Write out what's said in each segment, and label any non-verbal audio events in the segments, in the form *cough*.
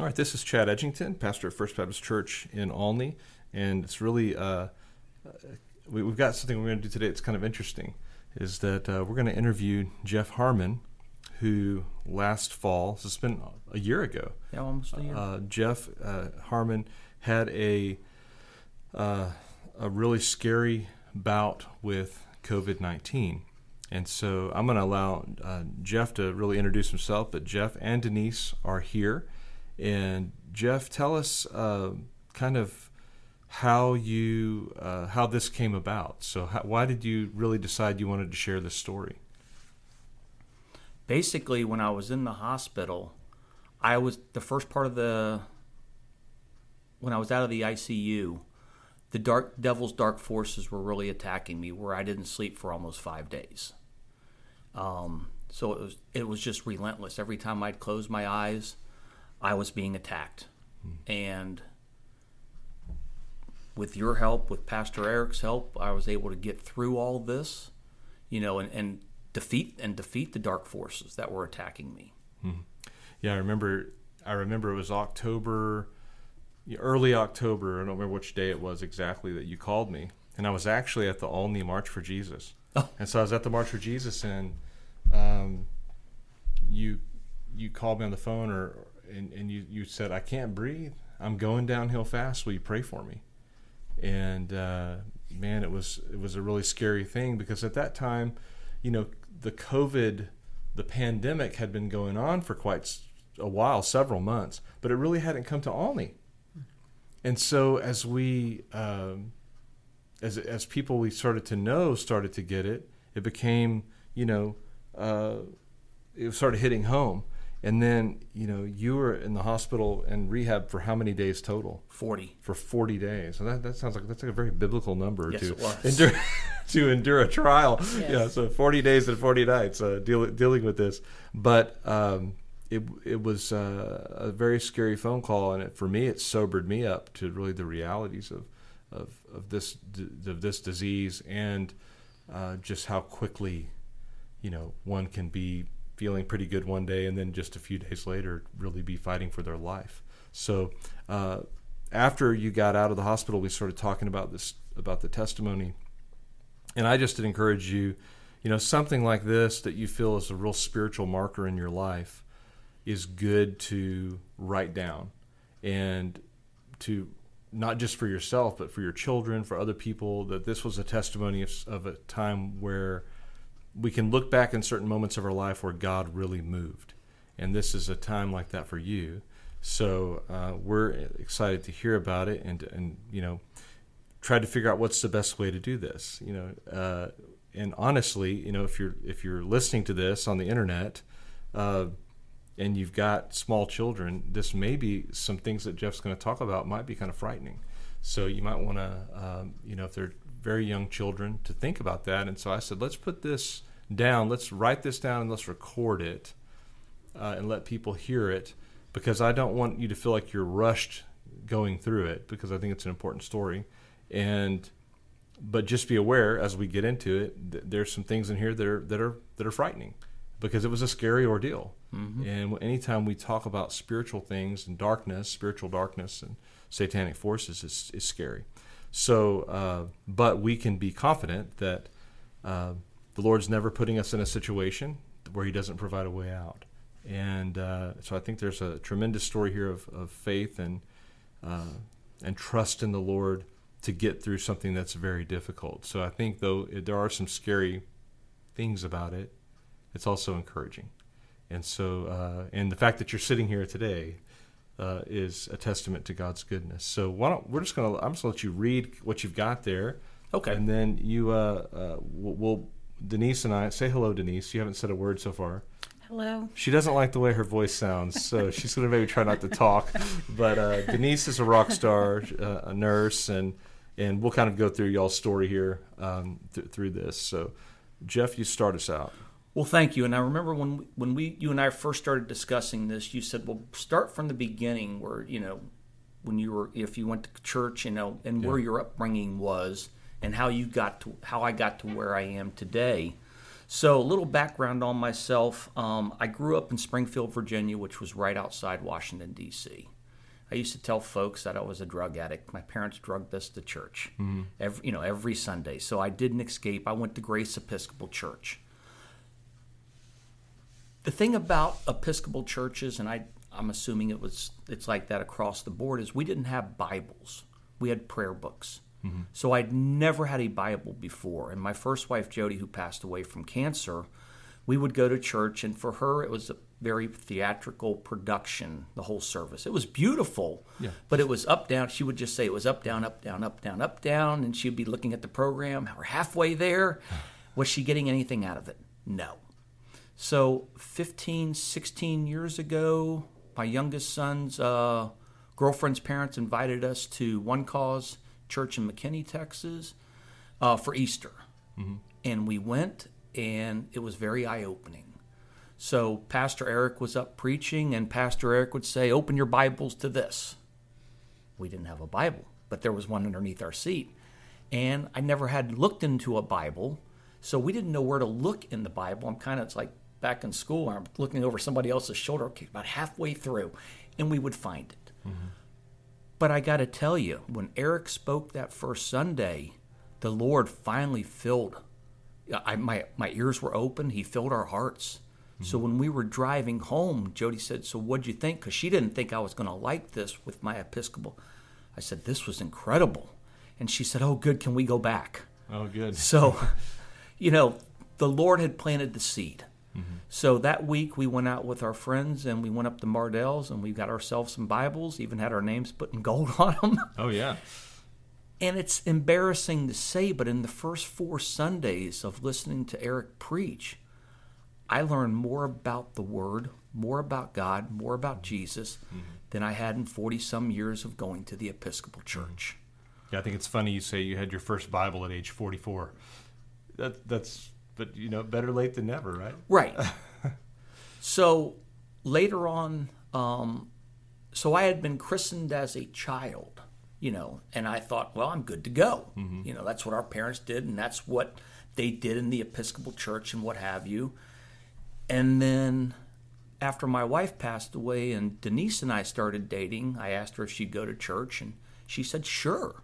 All right, this is Chad Edgington, pastor at First Baptist Church in Olney, and it's really uh, we, have got something we're going to do today. It's kind of interesting, is that uh, we're going to interview Jeff Harmon, who last fall, so it's been a year ago. Yeah, almost a year. Uh, Jeff uh, Harmon had a uh, a really scary bout with COVID nineteen. And so I'm going to allow uh, Jeff to really introduce himself, but Jeff and Denise are here and Jeff, tell us uh, kind of how you uh, how this came about. So, how, why did you really decide you wanted to share this story? Basically, when I was in the hospital, I was the first part of the when I was out of the ICU. The dark devil's dark forces were really attacking me, where I didn't sleep for almost five days. Um, so it was it was just relentless. Every time I'd close my eyes, I was being attacked. Hmm. And with your help, with Pastor Eric's help, I was able to get through all this, you know, and, and defeat and defeat the dark forces that were attacking me. Hmm. Yeah, I remember. I remember it was October, early October. I don't remember which day it was exactly that you called me, and I was actually at the Olney March for Jesus. Oh. And so I was at the March for Jesus, and um, you you called me on the phone or and, and you, you said, I can't breathe. I'm going downhill fast. Will you pray for me? And uh, man, it was it was a really scary thing because at that time, you know, the COVID, the pandemic had been going on for quite a while, several months, but it really hadn't come to Olney. And so as we, um, as as people we started to know started to get it, it became, you know, uh, it started hitting home. And then, you know, you were in the hospital and rehab for how many days total? 40. For 40 days. So that, that sounds like that's like a very biblical number yes, to endure *laughs* to endure a trial. Yes. Yeah, so 40 days and 40 nights uh, deal, dealing with this. But um, it it was uh, a very scary phone call and it, for me it sobered me up to really the realities of of, of this of this disease and uh, just how quickly you know one can be feeling pretty good one day and then just a few days later really be fighting for their life. So uh, after you got out of the hospital, we started talking about this about the testimony, and I just encourage you, you know, something like this that you feel is a real spiritual marker in your life is good to write down and to not just for yourself but for your children for other people that this was a testimony of, of a time where we can look back in certain moments of our life where God really moved. And this is a time like that for you. So uh, we're excited to hear about it and, and, you know, try to figure out what's the best way to do this. You know, uh, and honestly, you know, if you're if you're listening to this on the internet, uh, and you've got small children, this may be some things that Jeff's going to talk about might be kind of frightening. So you might want to, um, you know, if they're very young children to think about that. And so I said, let's put this down. Let's write this down and let's record it uh, and let people hear it because I don't want you to feel like you're rushed going through it because I think it's an important story. And but just be aware as we get into it, th- there's some things in here that are that are that are frightening because it was a scary ordeal. Mm-hmm. And anytime we talk about spiritual things and darkness, spiritual darkness and satanic forces is, is scary. So, uh, but we can be confident that uh, the Lord's never putting us in a situation where He doesn't provide a way out. And uh, so I think there's a tremendous story here of, of faith and uh, and trust in the Lord to get through something that's very difficult. So I think though there are some scary things about it, it's also encouraging. And so uh, and the fact that you're sitting here today uh, is a testament to God's goodness. So why don't we're just gonna I'm just gonna let you read what you've got there. Okay. And then you uh, uh we'll, we'll Denise and I say hello, Denise. You haven't said a word so far. Hello. She doesn't like the way her voice sounds, so *laughs* she's going to maybe try not to talk. But uh, *laughs* Denise is a rock star, uh, a nurse, and and we'll kind of go through y'all's story here um, th- through this. So, Jeff, you start us out. Well, thank you. And I remember when when we you and I first started discussing this, you said, "Well, start from the beginning, where you know when you were if you went to church, you know, and yeah. where your upbringing was, and how you got to how I got to where I am today." So, a little background on myself. Um, I grew up in Springfield, Virginia, which was right outside Washington, D.C. I used to tell folks that I was a drug addict. My parents drugged us to church, every, you know, every Sunday. So I didn't escape. I went to Grace Episcopal Church. The thing about Episcopal churches, and I, I'm assuming it was it's like that across the board, is we didn't have Bibles. We had prayer books. Mm-hmm. So I'd never had a Bible before. And my first wife, Jody, who passed away from cancer, we would go to church, and for her, it was a very theatrical production, the whole service. It was beautiful, Yeah. but it was up, down. She would just say it was up, down, up, down, up, down, up, down, and she'd be looking at the program. We're halfway there. *sighs* Was she getting anything out of it? No. So 15, 16 years ago, my youngest son's uh, girlfriend's parents invited us to One Cause Church in McKinney, Texas, uh, for Easter, and we went, and it was very eye opening. So Pastor Eric was up preaching, and Pastor Eric would say, "Open your Bibles to this." We didn't have a Bible, but there was one underneath our seat, and I never had looked into a Bible, so we didn't know where to look in the Bible. I'm kind of it's like back in school, I'm looking over somebody else's shoulder, okay, about halfway through, and we would find it. Mm-hmm. But I got to tell you, when Eric spoke that first Sunday, the Lord finally filled. I, my my ears were open. He filled our hearts. Mm-hmm. So when we were driving home, Jody said, "So what'd you think?" Because she didn't think I was going to like this with my Episcopal. I said, "This was incredible," and she said, "Oh, good. Can we go back?" Oh, good. So, *laughs* you know, the Lord had planted the seed. Mm-hmm. So that week we went out with our friends and we went up to Mardel's and we got ourselves some Bibles, even had our names put in gold *laughs* on them. Oh, yeah. And it's embarrassing to say, but in the first four Sundays of listening to Eric preach, I learned more about the Word, more about God, more about mm-hmm. Jesus mm-hmm. than I had in 40 some years of going to the Episcopal Church. Yeah, I think it's funny you say you had your first Bible at age 44. That, that's, but you know, better late than never, right? Right. *laughs* so later on, um, so I had been christened as a child, you know, and I thought, well, I'm good to go. You know, that's what our parents did, and that's what they did in the Episcopal Church and what have you. And then after my wife passed away and Denise and I started dating, I asked her if she'd go to church, and she said, sure.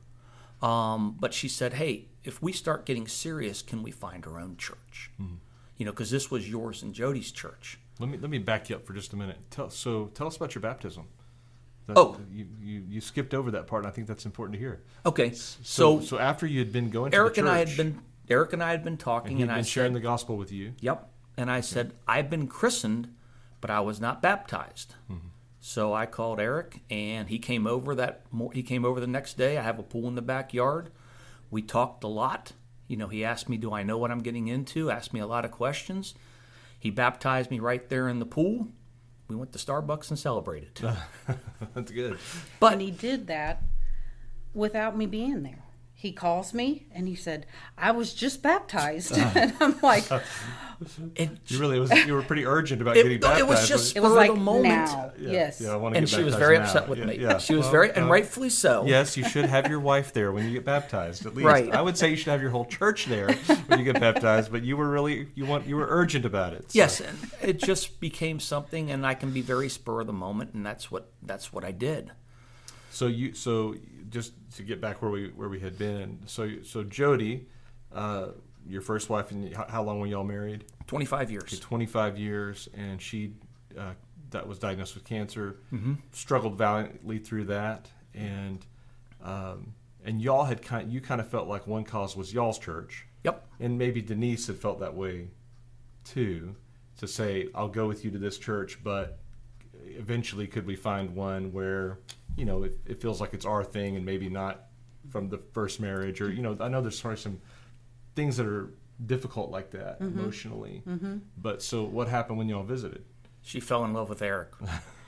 Um, but she said, hey, if we start getting serious, can we find our own church? Hmm. You know, because this was yours and Jody's church. Let me let me back you up for just a minute. Tell, so tell us about your baptism. That- Oh. you, you you skipped over that part, and I think that's important to hear. Okay, So so, so after you had been going, to Eric the and I had been Eric and I had been talking, and and, had I been sharing said, the gospel with you. "Yep," and I said, "I've been christened, but I was not baptized." Mm-hmm. So I called Eric, and he came over that. He came over the next day. I have a pool in the backyard. We talked a lot. You know, he asked me, "Do I know what I'm getting into?" Asked me a lot of questions. He baptized me right there in the pool. We went to Starbucks and celebrated. *laughs* that's good. But and he did that without me being there. He calls me and he said, "I was just baptized," *laughs* and I'm like, *laughs* it, You really was you were pretty urgent about It- getting baptized." it was just- "It was like of the moment. now, Yeah, yes." Yeah, I want to and get she was very now. upset with Yeah, me. Yeah. She was Well, very, and uh, rightfully so. Yes, you should have your wife there when you get baptized. At least Right. I would say you should have your whole church there when you get baptized. But you were really you want you were urgent about it. so- Yes, and it just became something, and I can be very spur of the moment, and that's what that's what I did. So you so just to get back where we where we had been. So so Jody, uh, your first wife, and how, how long were y'all married? Twenty five years. Twenty five years, and she uh, that was diagnosed with cancer. Mm-hmm. Struggled valiantly through that, and um, and y'all had kind you kind of felt like one cause was y'all's church. Yep. and maybe Denise had felt that way too. To say, I'll go with you to this church, but eventually, could we find one where you know it, it feels like it's our thing, and maybe not from the first marriage, or you know, I know there's sort of some things that are difficult like that mm-hmm. emotionally. Mm-hmm. But so, what happened when y'all visited? She fell in love with Eric. *laughs*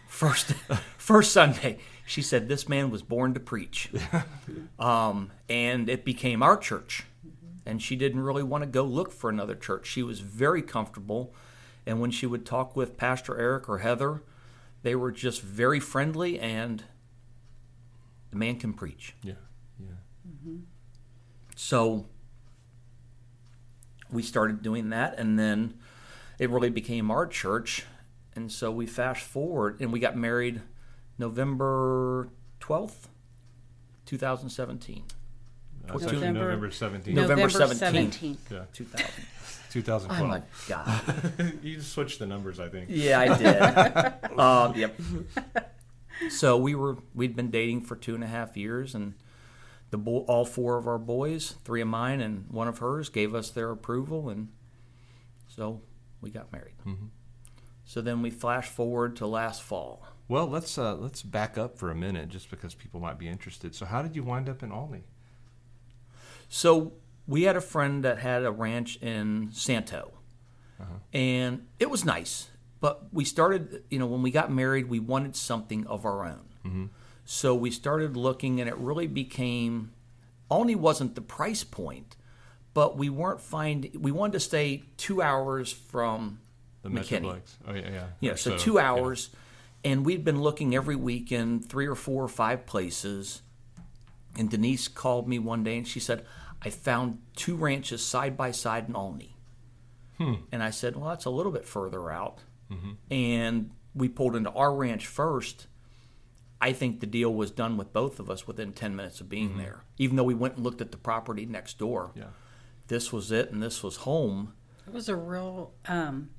First, *laughs* first Sunday, she said this man was born to preach, *laughs* um, and it became our church. Mm-hmm. And she didn't really want to go look for another church. She was very comfortable, and when she would talk with Pastor Eric or Heather, they were just very friendly, and the man can preach. Yeah, yeah, So we started doing that, and then it really became our church. And so we fast forward, and we got married November twelfth, two thousand seventeen. Uh, it's actually November- November 17th, November November 17th. 17th. yeah, 2000. *laughs* 2012. Oh my god. *laughs* you switched the numbers, I think. Yeah, I did. *laughs* um, yep. So we were we'd been dating for two and a half years, and the bo- all four of our boys, three of mine and one of hers, gave us their approval, and so we got married. So then we flash forward to last fall. Well, let's uh, let's back up for a minute, just because people might be interested. So, how did you wind up in Olney? So we had a friend that had a ranch in Santo, and it was nice. But we started, you know, when we got married, we wanted something of our own. So we started looking, and it really became only wasn't the price point, but we weren't finding. We wanted to stay two hours from The McKinney. Metroplex. Oh yeah, yeah. Yeah, so, So, two yeah. hours, and we'd been looking every weekend, three or four or five places. And Denise called me one day and she said, "I found two ranches side by side in Olney." Hmm. And I said, "Well, that's a little bit further out." Mm-hmm. And we pulled into our ranch first. I think the deal was done with both of us within ten minutes of being there. Even though we went and looked at the property next door, Mm-hmm. Yeah. this was it, and this was home. It was a real um,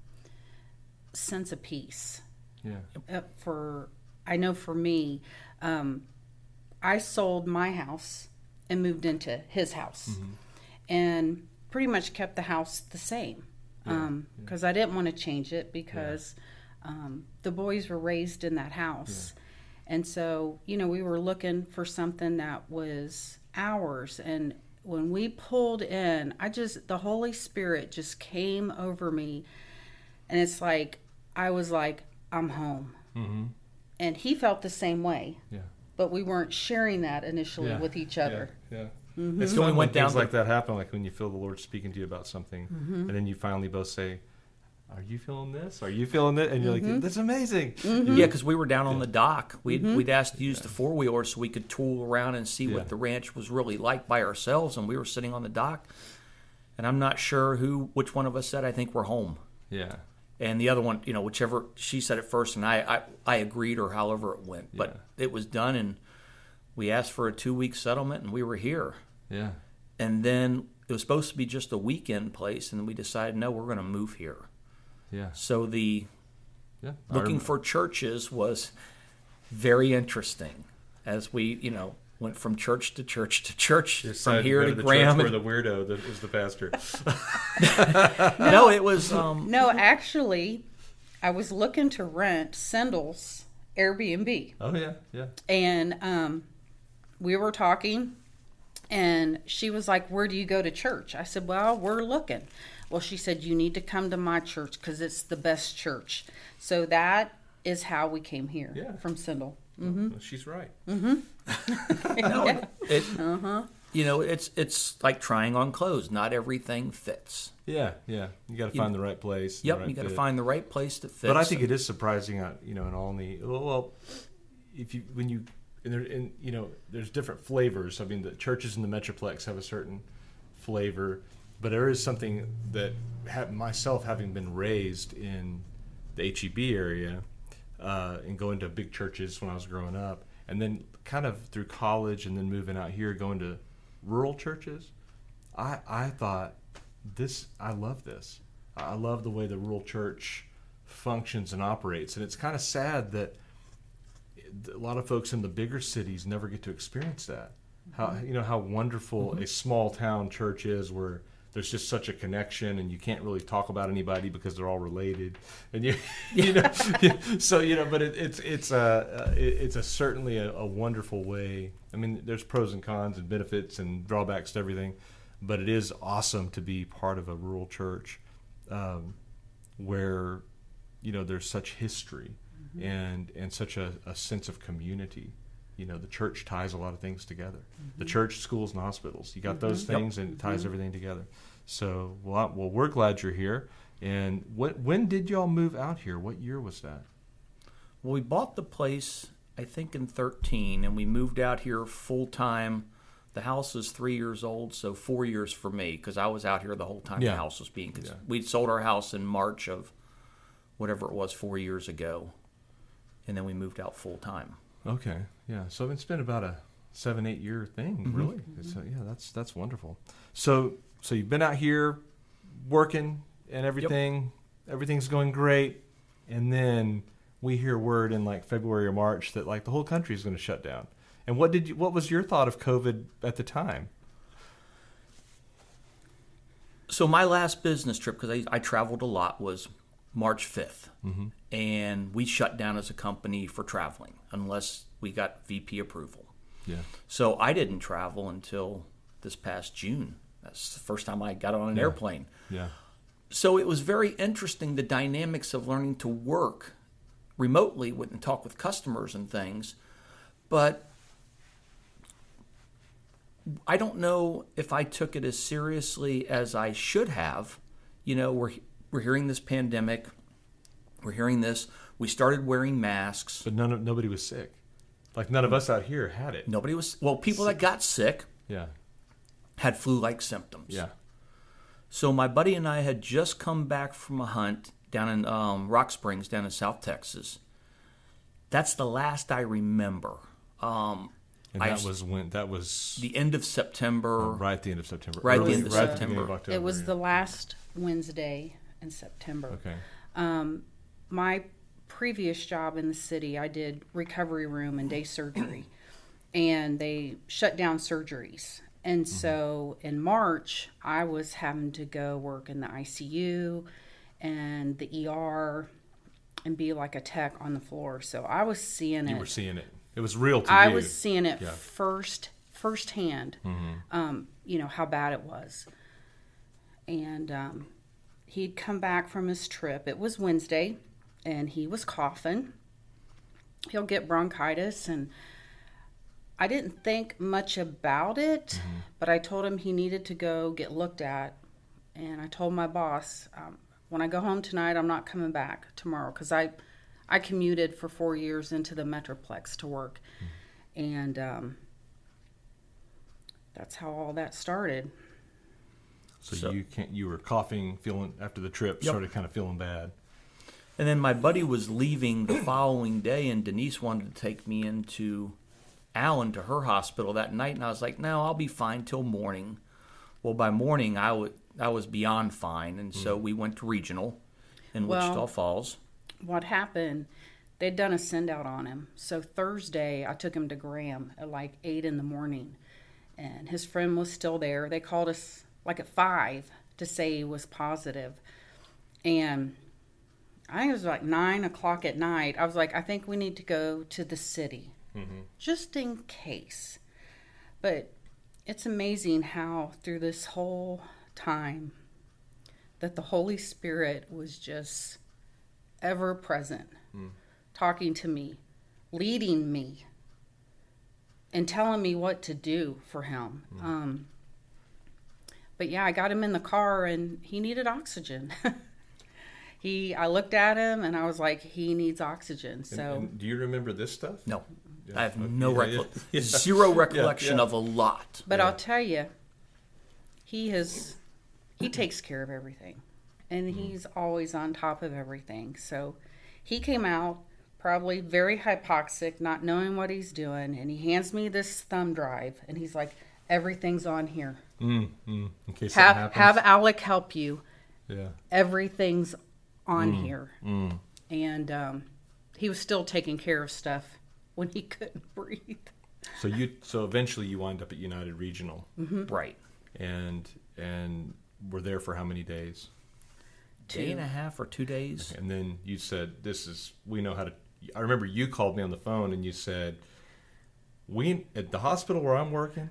sense of peace. Yeah. Uh, for I know for me, um, I sold my house and moved into his house, and pretty much kept the house the same because I didn't want to change it because um, the boys were raised in that house, and so you know we were looking for something that was ours and. When we pulled in, I just, the Holy Spirit just came over me. And it's like, I was like, I'm home. Mm-hmm. And he felt the same way, Yeah. but we weren't sharing that initially Yeah. with each other. Yeah. Mm-hmm. It's So we when went down things like that happen, like when you feel the Lord speaking to you about something, Mm-hmm. and then you finally both say, "Are you feeling this? Are you feeling it?" And you're Mm-hmm. like, "That's amazing." Yeah, because we were down on the dock. We'd, we'd asked to use the four wheeler so we could tool around and see Yeah. what the ranch was really like by ourselves. And we were sitting on the dock, and I'm not sure who, which one of us said, "I think we're home," Yeah. and the other one, you know, whichever she said it first, and I, I, I agreed or however it went. But it was done, and we asked for a two week settlement, and we were here. Yeah. And then it was supposed to be just a weekend place, and we decided no, we're going to move here. Yeah. So the Yeah. Looking rem- for churches was very interesting as we you know went from church to church to church You from here go to the graham where the weirdo that was the pastor. *laughs* *laughs* no it was um No, actually, I was looking to rent Sendel's Airbnb. oh yeah. Yeah. And um, we were talking, and she was like, Where do you go to church? I said, Well, we're looking. Well, she said, You need to come to my church because it's the best church. So that is how we came here Yeah. from Sindel. Well, mm-hmm. she's right. Mm-hmm. *laughs* no it *laughs* uh-huh. you know it's it's like trying on clothes not everything fits Yeah. Yeah. You got to You- find the right place. yep right you got to find the right place that fits But I think it is surprising, uh, you know, in all the well, if you when you and there, and you know, there's different flavors. I mean, the churches in the Metroplex have a certain flavor, but there is something that ha- myself, having been raised in the HEB area uh, and going to big churches when I was growing up, and then kind of through college and then moving out here, going to rural churches. I I thought this. I love this. I love the way the rural church functions and operates, and it's kind of sad that a lot of folks in the bigger cities never get to experience that. How you know how wonderful a small town church is, where there's just such a connection, and you can't really talk about anybody because they're all related, and you *laughs* you know *laughs* so you know. But it, it's it's a it's a certainly a, a wonderful way. I mean, there's pros and cons and benefits and drawbacks to everything, but it is awesome to be part of a rural church um, where you know there's such history Mm-hmm. and and such a, a sense of community. You know the church ties a lot of things together. Mm-hmm. The church schools and hospitals. You got mm-hmm. those Yep. things and it ties everything together. So well, well we're glad you're here. And what when did y'all move out here? What year was that? Well we bought the place i think in 13 and we moved out here full time The house is three years old, so four years for me because I was out here the whole time Yeah. the house was being. Cause Yeah. we'd sold our house in March of whatever it was four years ago, and then we moved out full time. Okay, yeah. So it's been about a seven, eight year thing, Mm-hmm. really. So yeah, that's that's wonderful. So so you've been out here working and everything. Everything's going great, and then we hear word in like February or March that like the whole country is going to shut down. And what did you? What was your thought of COVID at the time? So my last business trip, because I, I traveled a lot, was March 5th. Mm-hmm. And we shut down as a company for traveling unless we got VP approval. Yeah. So I didn't travel until this past June. That's the first time I got on an Yeah. airplane. Yeah. So it was very interesting the dynamics of learning to work remotely and talk with customers and things. But I don't know if I took it as seriously as I should have. You know, we're we're hearing this pandemic. We're hearing this. We started wearing masks. But none of nobody was sick. Like none of us out here had it. Nobody was well. People that got sick Yeah. had flu-like symptoms. Yeah. So my buddy and I had just come back from a hunt down in um, Rock Springs, down in South Texas. That's the last I remember. Um, And I- that was when that was the end of September. right at the end of September. Right at the end of right at the beginning September. of October, It was yeah. the last Wednesday in September. Okay. Um, my previous job in the city, I did recovery room and day surgery, and they shut down surgeries. And so in March, I was having to go work in the ICU and the ER and be like a tech on the floor. So I was seeing it. You were seeing it. It was real to I you. was seeing it Yeah. Mm-hmm. first, firsthand. Um, you know how bad it was, and um, he'd come back from his trip. It was Wednesday, and he was coughing. He'll get bronchitis, and I didn't think much about it, Mm-hmm. but I told him he needed to go get looked at, and I told my boss, um, when I go home tonight, I'm not coming back tomorrow because I, I commuted for four years into the Metroplex to work, and um, that's how all that started. So, So- you can't. You were coughing, feeling after the trip, Yep. started kind of feeling bad. And then my buddy was leaving the *clears throat* following day, and Denise wanted to take me into Allen to her hospital that night, and I was like, "No, I'll be fine till morning." Well, by morning, I wa- I was beyond fine, and so mm-hmm. we went to regional in Well- Wichita Falls. What happened? They'd done a send out on him. So Thursday, I took him to Graham at like eight in the morning, and his friend was still there. They called us like at five to say he was positive, and I think it was like nine o'clock at night. I was like, I think we need to go to the city, mm-hmm. just in case. But it's amazing how through this whole time that the Holy Spirit was just ever present, mm. talking to me, leading me, and telling me what to do for him. Mm. Um, but yeah, I got him in the car and he needed oxygen. *laughs* he, I looked at him and I was like, he needs oxygen. So and do you remember this stuff? No, Yeah, I have no yeah, yeah, recollection, *laughs* yeah. zero recollection yeah. of a lot. But Yeah. I'll tell you, he has he takes care of everything, and Mm-hmm. he's always on top of everything. So he came out probably very hypoxic, not knowing what he's doing, and he hands me this thumb drive, and he's like, "Everything's on here. Mm, mm, in case Have that have. Alec help you. yeah. Everything's on here." Mm. And um, he was still taking care of stuff when he *laughs* couldn't breathe. So you. So eventually you wind up at United Regional, Right, and and were there for how many days? day and a half or two days. And then you said, "This is we know how to." I remember you called me on the phone and you said, "We at the hospital where I'm working,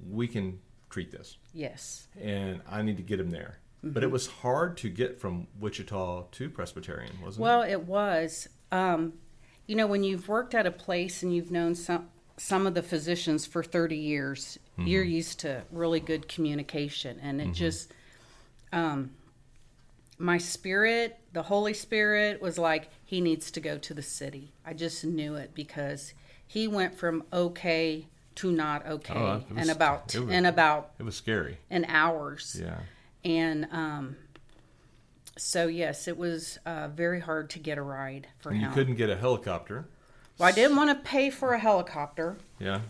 we can treat this, Yes. and I need to get him there." But it was hard to get from Wichita to Presbyterian, wasn't Well, it? Well, it was. Um, you know, when you've worked at a place and you've known some some of the physicians for 30 years, you're used to really good communication, and it just, um, my spirit, the Holy Spirit, was like, he needs to go to the city. I just knew it because he went from okay to not okay Oh, was- in about was- in about It was scary. an hours. Yeah. And um, so yes, it was uh, very hard to get a ride for And you couldn't get a helicopter. Well, I didn't want to pay for a helicopter Yeah.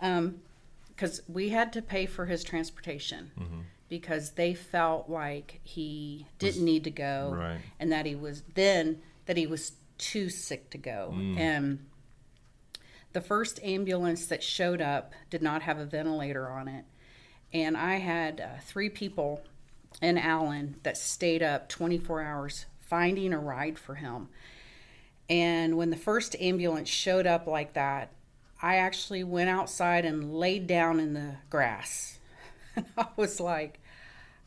um because we had to pay for his transportation Mm-hmm. because they felt like he didn't need to go Right. and that he was then that he was too sick to go and the first ambulance that showed up did not have a ventilator on it and i had uh, three people in allen that stayed up 24 hours finding a ride for him and when the first ambulance showed up like that, I actually went outside and laid down in the grass. And *laughs* I was like,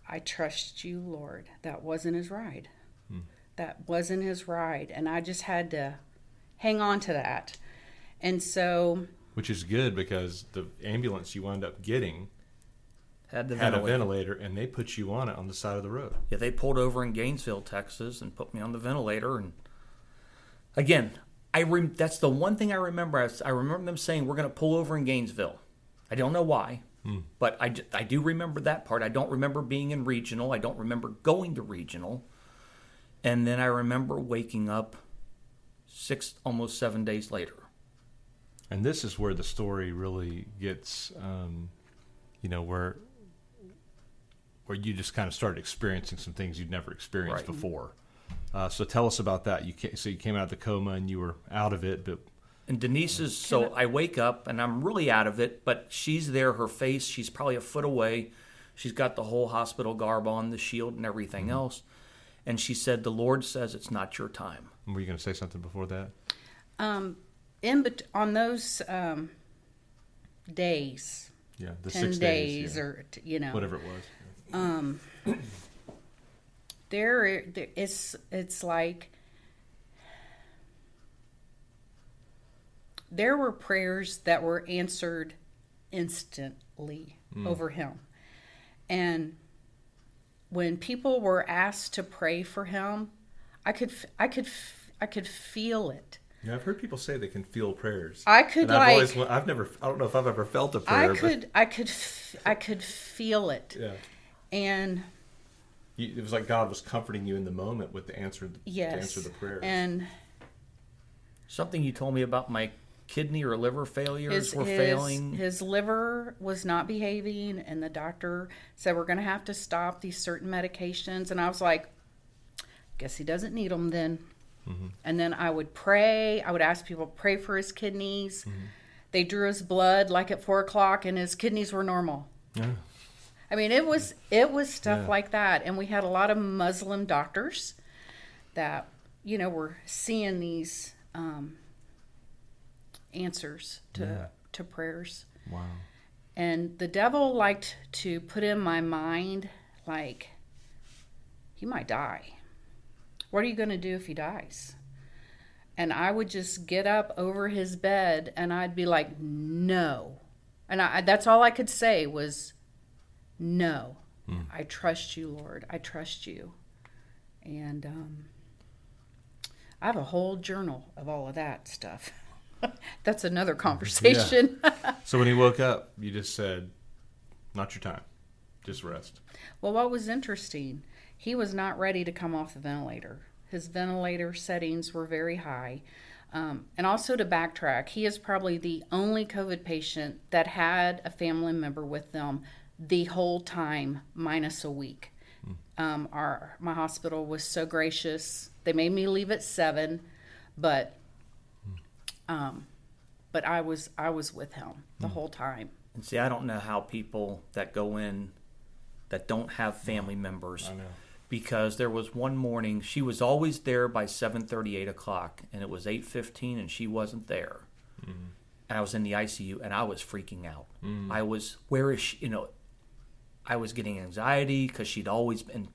I trust you, Lord. That wasn't his ride. That wasn't his ride. And I just had to hang on to that. And so, Which is good because the ambulance you wound up getting Had the had a ventilator. ventilator and they put you on it on the side of the road. Yeah, they pulled over in Gainesville, Texas, and put me on the ventilator. And again, I rem- that's the one thing I remember. I, I remember them saying we're going to pull over in Gainesville. I don't know why, hmm. but I, I do remember that part. I don't remember being in regional. I don't remember going to regional. And then I remember waking up six, almost seven days later. And this is where the story really gets, um, you know, where where you just kind of started experiencing some things you'd never experienced Right. before. Uh, so tell us about that. You ca so you came out of the coma and you were out of it, but And Denise's, so I wake up and I'm really out of it, but she's there, her face, she's probably a foot away. She's got the whole hospital garb on, the shield and everything else. And she said, The Lord says it's not your time. were you going to say something before that? um, in bet- on those um, days, Yeah, the 10 six days, yeah. or, t- you know, whatever it was. there, there it's it's like there were prayers that were answered instantly over him. And when people were asked to pray for him i could I could I could feel it Yeah, I've heard people say they can feel prayers. I could, and I've like- always, I've never, I don't know if I've ever felt a prayer. i could i could f- i could feel it yeah, and You- it was like God was comforting you in the moment with the answer, yes to answer the prayers. and Something you told me about my kidney or liver failures his, were his, failing. his liver was not behaving and the doctor said we're going to have to stop these certain medications and i was like guess he doesn't need them then Mm-hmm. and then i would pray i would ask people pray for his kidneys Mm-hmm. they drew his blood like at four o'clock and his kidneys were normal Yeah. i mean it was it was stuff Yeah. like that and we had a lot of muslim doctors that you know were seeing these um, answers to Yeah. to prayers Wow. and the devil liked to put in my mind like he might die what are you going to do if he dies? And i would just get up over his bed and i'd be like no. And I, that's all i could say was no. I trust you lord. I trust you. And um, i have a whole journal of all of that stuff. *laughs* That's another conversation. *laughs* So when he woke up, you just said, "Not your time. Just rest." Well, what was interesting, he was not ready to come off the ventilator. His ventilator settings were very high. Um, and also to backtrack, he is probably the only COVID patient that had a family member with them the whole time, minus a week. Um, our my hospital was so gracious; they made me leave at seven, but um, but I was I was with him the whole time. and see, I don't know how people that go in that don't have family members I know. Because there was one morning she was always there by 7.30 8 o'clock and it was 8.15 and she wasn't there. And i was in the icu and i was freaking out. Mm. I was where is she you know i was getting anxiety because she'd always been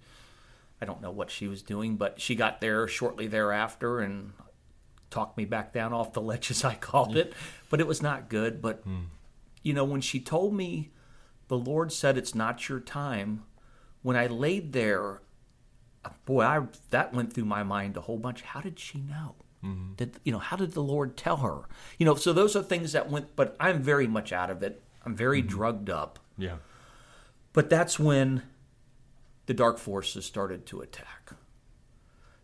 i don't know what she was doing but she got there shortly thereafter and talked me back down off the ledge *laughs* as i called it. But it was not good but mm. you know when she told me the lord said it's not your time when i laid there boy, I that went through my mind a whole bunch. How did she know? Mm-hmm. Did you know how did the Lord tell her? You know, so those are things that went. But I'm very much out of it. I'm very mm-hmm. drugged up. Yeah. But that's when the dark forces started to attack.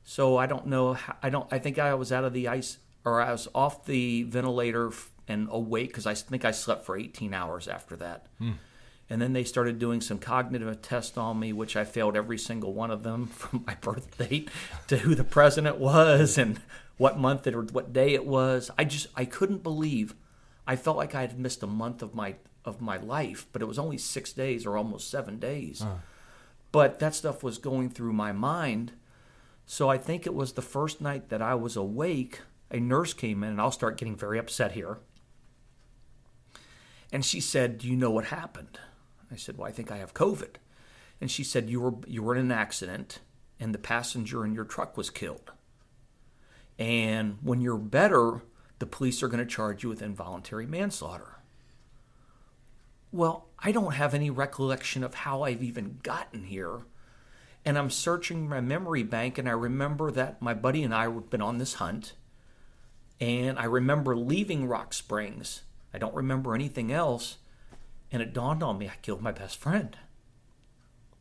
So I don't know. I don't. I think I was out of the ice, or I was off the ventilator and awake because I think I slept for 18 hours after that. Hmm. And then they started doing some cognitive tests on me, which I failed every single one of them *laughs* from my birth date to who the president was and what month it or what day it was. I just I couldn't believe. I felt like I had missed a month of my of my life, but it was only six days or almost seven days. But that stuff was going through my mind. So I think it was the first night that I was awake. A nurse came in, and I'll start getting very upset here. And she said, "Do you know what happened?" I said, "Well, I think I have COVID." And she said, "You were you were in an accident, and the passenger in your truck was killed. And when you're better, the police are going to charge you with involuntary manslaughter." Well, I don't have any recollection of how I've even gotten here. And I'm searching my memory bank, and I remember that my buddy and I had been on this hunt. And I remember leaving Rock Springs. I don't remember anything else. And it dawned on me I killed my best friend.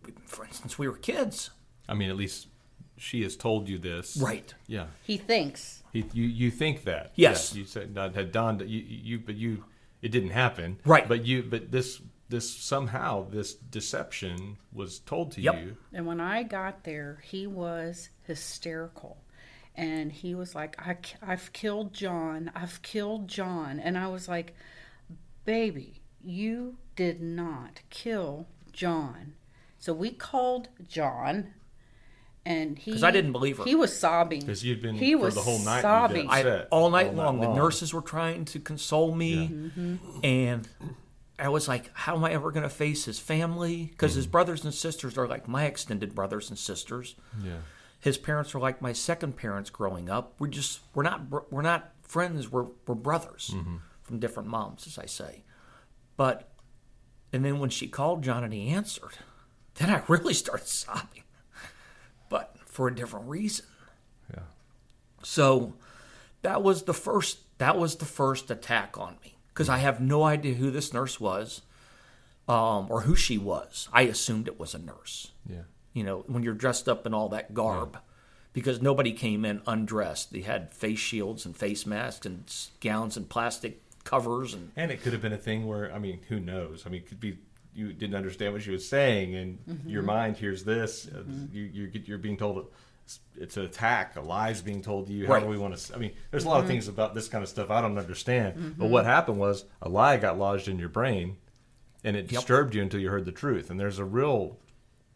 We've been friends since we were kids. I mean, at least she has told you this. Right. Yeah. He thinks. He, you you think that? Yes. Yeah, you said that had dawned. You, you but you it didn't happen. Right. But you but this this somehow this deception was told to Yep. you. And when I got there, he was hysterical. And he was like, I, I've killed John. I've killed John. And I was like, baby, you did not kill John. So we called John. And he because I didn't believe her. He was sobbing because you'd been- He for was the whole night sobbing. I, all night all night long. The long. nurses were trying to console me, and I was like, "How am I ever going to face his family? Because his mm-hmm. brothers and sisters are like my extended brothers and sisters. Yeah. His parents are like my second parents growing up. We're just we're not we're not friends. We're we're brothers mm-hmm. from different moms, as I say. But and then when she called John and he answered, then I really started sobbing, but for a different reason. Yeah. So that was the first that was the first attack on me because I have no idea who this nurse was um, or who she was. I assumed it was a nurse. Yeah. You know, when you're dressed up in all that garb, because nobody came in undressed. They had face shields and face masks and gowns and plastic covers and And it could have been a thing where I mean, who knows? I mean, it could be you didn't understand what she was saying, and Mm-hmm. your mind hears this. uh, You you get you're being told it's, an attack, a lie's being told to you. How Right. do we want to? I mean, there's a lot of things about this kind of stuff I don't understand. But what happened was a lie got lodged in your brain, and it Yep. disturbed you until you heard the truth. And there's a real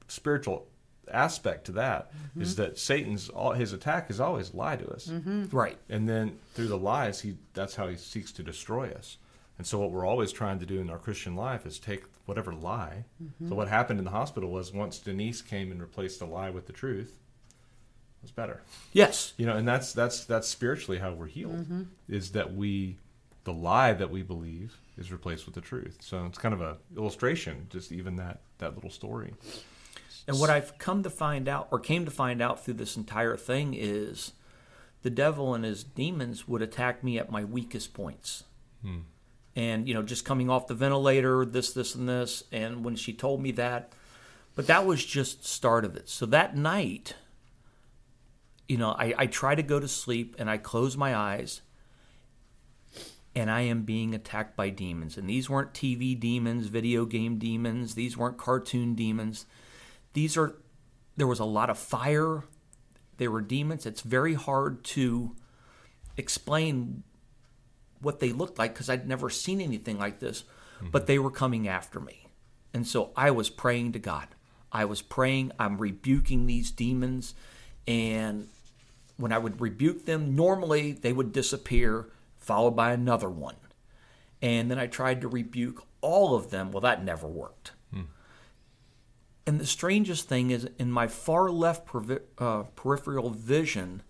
spiritual aspect to that is mm-hmm. that Satan's all his attack is always lie to us. Mm-hmm. Right. and then through the lies he that's how he seeks to destroy us. And so what we're always trying to do in our christian life is take whatever lie. Mm-hmm. So what happened in the hospital was once denise came and replaced the lie with the truth it was better. Yes. you know and that's that's that's spiritually how we're healed is that we the lie that we believe is replaced with the truth. So it's kind of a illustration just even that that little story And what I've come to find out, or came to find out through this entire thing, is the devil and his demons would attack me at my weakest points. Hmm. And, you know, just coming off the ventilator, this, this, and this. And when she told me that, but that was just start of it. So that night, you know, I, I try to go to sleep and I close my eyes and I am being attacked by demons. And these weren't TV demons, video game demons, these weren't cartoon demons. These are, there was a lot of fire. They were demons. It's very hard to explain what they looked like because I'd never seen anything like this, mm-hmm. but they were coming after me. And so I was praying to God. I was praying, I'm rebuking these demons. And when I would rebuke them, normally they would disappear, followed by another one. And then I tried to rebuke all of them. Well, that never worked. And the strangest thing is, in my far left uh, peripheral vision,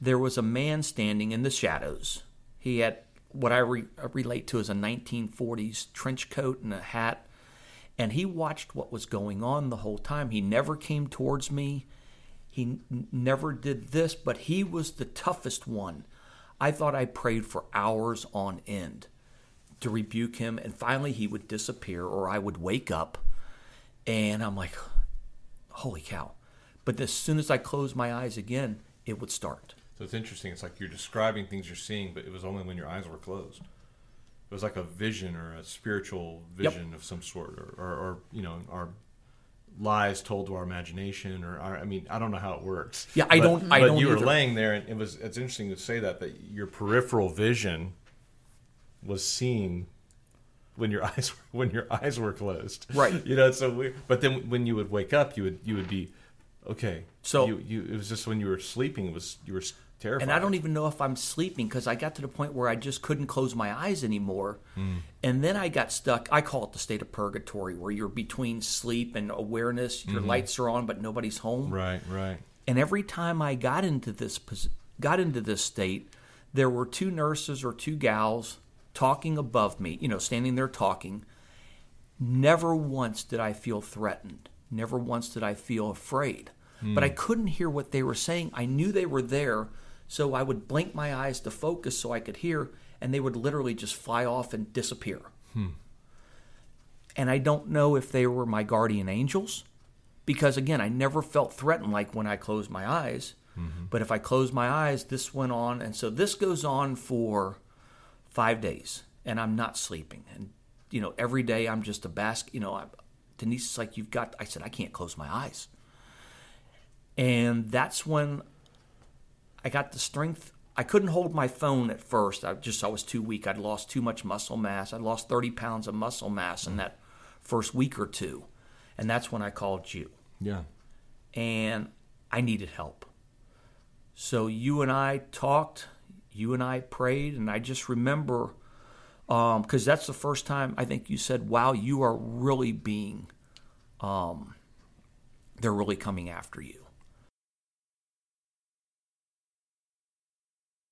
there was a man standing in the shadows. He had what I re- uh, relate to as a 1940s trench coat and a hat. And he watched what was going on the whole time. He never came towards me. He n- never did this, but he was the toughest one. I thought I prayed for hours on end to rebuke him, and finally he would disappear, or I would wake up, and I'm like, holy cow. But as soon as I closed my eyes again, it would start. So it's interesting. It's like you're describing things you're seeing, but it was only when your eyes were closed. It was like a vision or a spiritual vision yep. of some sort, or, or, or, you know, our lies told to our imagination, or our, I mean, I don't know how it works. Yeah, I but, don't. But I don't you either. were laying there, and it was. It's interesting to say that that your peripheral vision was seeing when your *laughs* eyes when your eyes were closed. Right. You know, so we, but then when you would wake up, you would you would be okay. So you, you it was just when you were sleeping, it was you were terrified. And I don't even know if I'm sleeping because I got to the point where I just couldn't close my eyes anymore. Mm. And then I got stuck. I call it the state of purgatory, where you're between sleep and awareness. Your mm-hmm. lights are on, but nobody's home. Right, right. And every time I got into this got into this state, there were two nurses or two gals talking above me. You know, standing there talking. Never once did I feel threatened. Never once did I feel afraid. Mm. But I couldn't hear what they were saying. I knew they were there, so I would blink my eyes to focus so I could hear, and they would literally just fly off and disappear. Hmm. And I don't know if they were my guardian angels, because again, I never felt threatened like when I closed my eyes. Mm-hmm. But if I closed my eyes, this went on. And so this goes on for five days, and I'm not sleeping. And, you know, every day I'm just a basket. You know, I, Denise is like, You've got, I said, I can't close my eyes. And that's when I got the strength. I couldn't hold my phone at first. I just I was too weak. I'd lost too much muscle mass. I'd lost 30 pounds of muscle mass in that first week or two. And that's when I called you. Yeah. And I needed help. So you and I talked, you and I prayed, and I just remember because um, that's the first time I think you said, "Wow, you are really being, um, they're really coming after you."